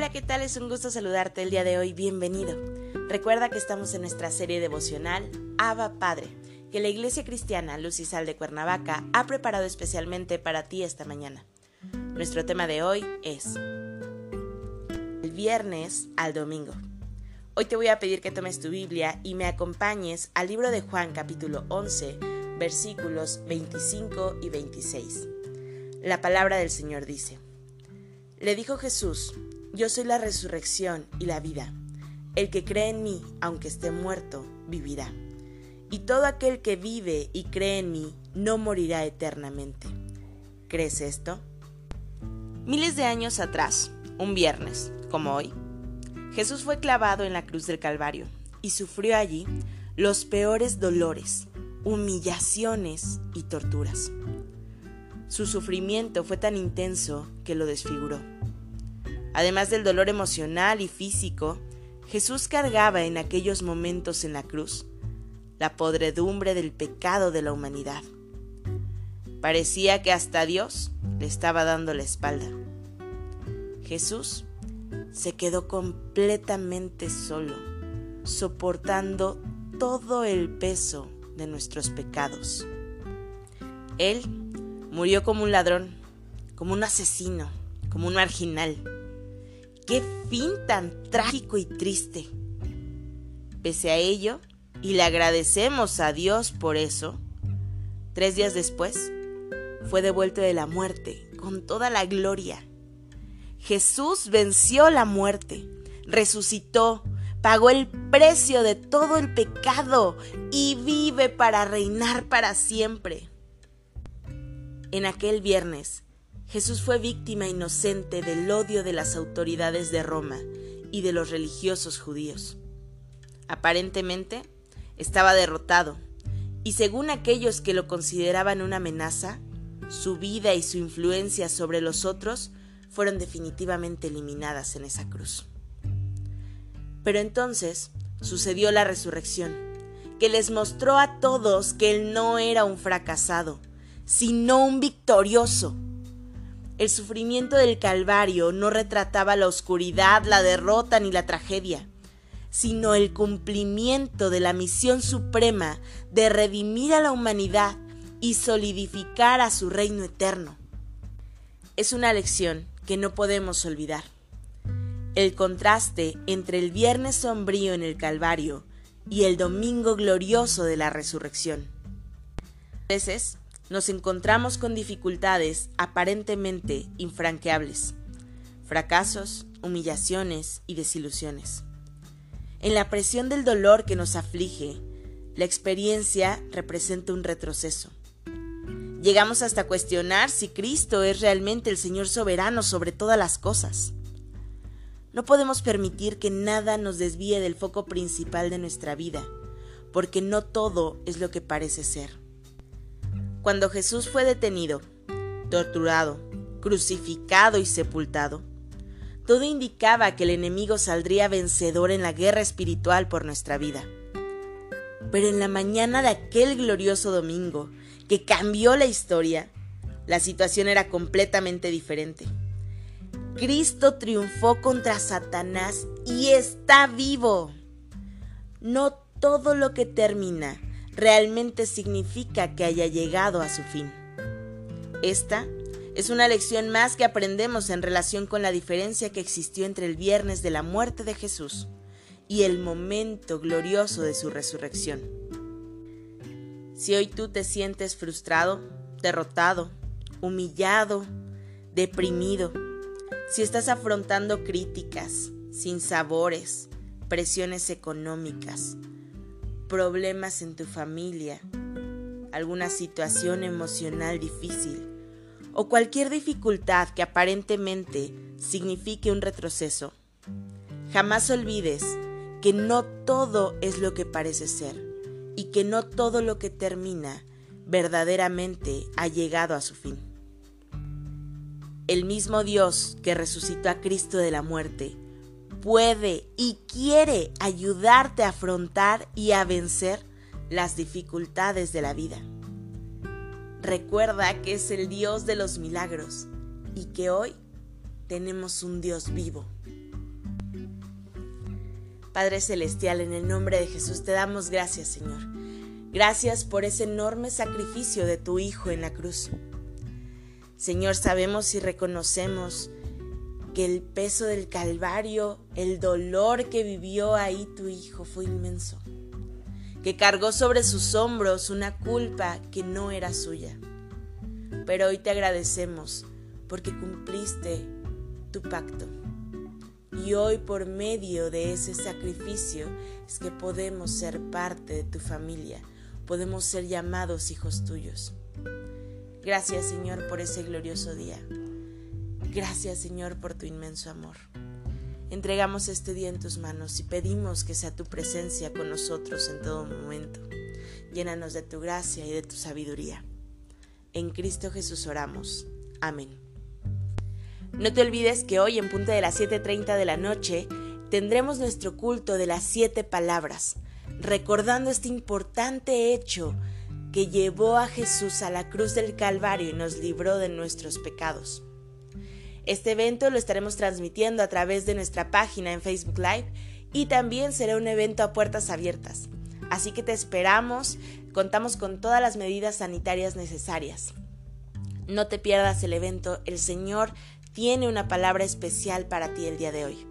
Hola, ¿qué tal? Es un gusto saludarte el día de hoy. Bienvenido. Recuerda que estamos en nuestra serie devocional Abba Padre, que la Iglesia Cristiana Luz y Sal de Cuernavaca ha preparado especialmente para ti esta mañana. Nuestro tema de hoy es el viernes al domingo. Hoy te voy a pedir que tomes tu Biblia y me acompañes al libro de Juan capítulo 11, versículos 25 y 26. La palabra del Señor dice, Le dijo Jesús, yo soy la resurrección y la vida. El que cree en mí, aunque esté muerto, vivirá. Y todo aquel que vive y cree en mí, no morirá eternamente. ¿Crees esto? Miles de años atrás, un viernes, como hoy, Jesús fue clavado en la cruz del Calvario y sufrió allí los peores dolores, humillaciones y torturas. Su sufrimiento fue tan intenso que lo desfiguró Además del dolor emocional y físico, Jesús cargaba en aquellos momentos en la cruz la podredumbre del pecado de la humanidad. Parecía que hasta Dios le estaba dando la espalda. Jesús se quedó completamente solo, soportando todo el peso de nuestros pecados. Él murió como un ladrón, como un asesino, como un marginal Qué fin tan trágico y triste. Pese a ello, y le agradecemos a Dios por eso, tres días después, fue devuelto de la muerte con toda la gloria. Jesús venció la muerte, resucitó, pagó el precio de todo el pecado y vive para reinar para siempre. En aquel viernes, Jesús fue víctima inocente del odio de las autoridades de Roma y de los religiosos judíos. Aparentemente, estaba derrotado, y según aquellos que lo consideraban una amenaza, su vida y su influencia sobre los otros fueron definitivamente eliminadas en esa cruz. Pero entonces sucedió la resurrección, que les mostró a todos que él no era un fracasado, sino un victorioso el sufrimiento del Calvario no retrataba la oscuridad, la derrota ni la tragedia, sino el cumplimiento de la misión suprema de redimir a la humanidad y solidificar a su reino eterno. Es una lección que no podemos olvidar. El contraste entre el viernes sombrío en el Calvario y el domingo glorioso de la resurrección. A veces nos encontramos con dificultades aparentemente infranqueables, fracasos, humillaciones y desilusiones. En la presión del dolor que nos aflige, la experiencia representa un retroceso. Llegamos hasta cuestionar si Cristo es realmente el Señor soberano sobre todas las cosas. No podemos permitir que nada nos desvíe del foco principal de nuestra vida, porque no todo es lo que parece ser. Cuando Jesús fue detenido, torturado, crucificado y sepultado, todo indicaba que el enemigo saldría vencedor en la guerra espiritual por nuestra vida. Pero en la mañana de aquel glorioso domingo, que cambió la historia, la situación era completamente diferente. Cristo triunfó contra Satanás y está vivo. No todo lo que termina realmente significa que haya llegado a su fin. Esta es una lección más que aprendemos en relación con la diferencia que existió entre el viernes de la muerte de Jesús y el momento glorioso de su resurrección. Si hoy tú te sientes frustrado, derrotado, humillado, deprimido, si estás afrontando críticas, sinsabores, presiones económicas, problemas en tu familia, alguna situación emocional difícil o cualquier dificultad que aparentemente signifique un retroceso, Jamás olvides que no todo es lo que parece ser y que no todo lo que termina verdaderamente ha llegado a su fin. El mismo Dios que resucitó a Cristo de la muerte puede y quiere ayudarte a afrontar y a vencer las dificultades de la vida. Recuerda que es el Dios de los milagros y que hoy tenemos un Dios vivo. Padre Celestial, en el nombre de Jesús te damos gracias, Señor. Gracias por ese enorme sacrificio de tu Hijo en la cruz. Señor, sabemos y reconocemos que el peso del Calvario, el dolor que vivió ahí tu Hijo fue inmenso, que cargó sobre sus hombros una culpa que no era suya. Pero hoy te agradecemos porque cumpliste tu pacto. Y hoy por medio de ese sacrificio es que podemos ser parte de tu familia, podemos ser llamados hijos tuyos. Gracias Señor por ese glorioso día. Gracias Señor por tu inmenso amor. Entregamos este día en tus manos y pedimos que sea tu presencia con nosotros en todo momento. Llénanos de tu gracia y de tu sabiduría. En Cristo Jesús oramos. Amén. No te olvides que hoy en punto de las 7.30 de la noche tendremos nuestro culto de las siete palabras, recordando este importante hecho que llevó a Jesús a la cruz del Calvario y nos libró de nuestros pecados. Este evento lo estaremos transmitiendo a través de nuestra página en Facebook Live y también será un evento a puertas abiertas. Así que te esperamos, contamos con todas las medidas sanitarias necesarias. No te pierdas el evento, el Señor tiene una palabra especial para ti el día de hoy.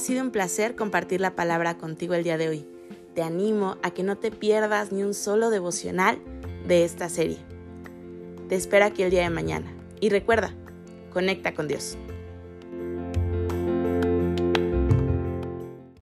Ha sido un placer compartir la palabra contigo el día de hoy. Te animo a que no te pierdas ni un solo devocional de esta serie. Te espero aquí el día de mañana. Y recuerda, conecta con Dios.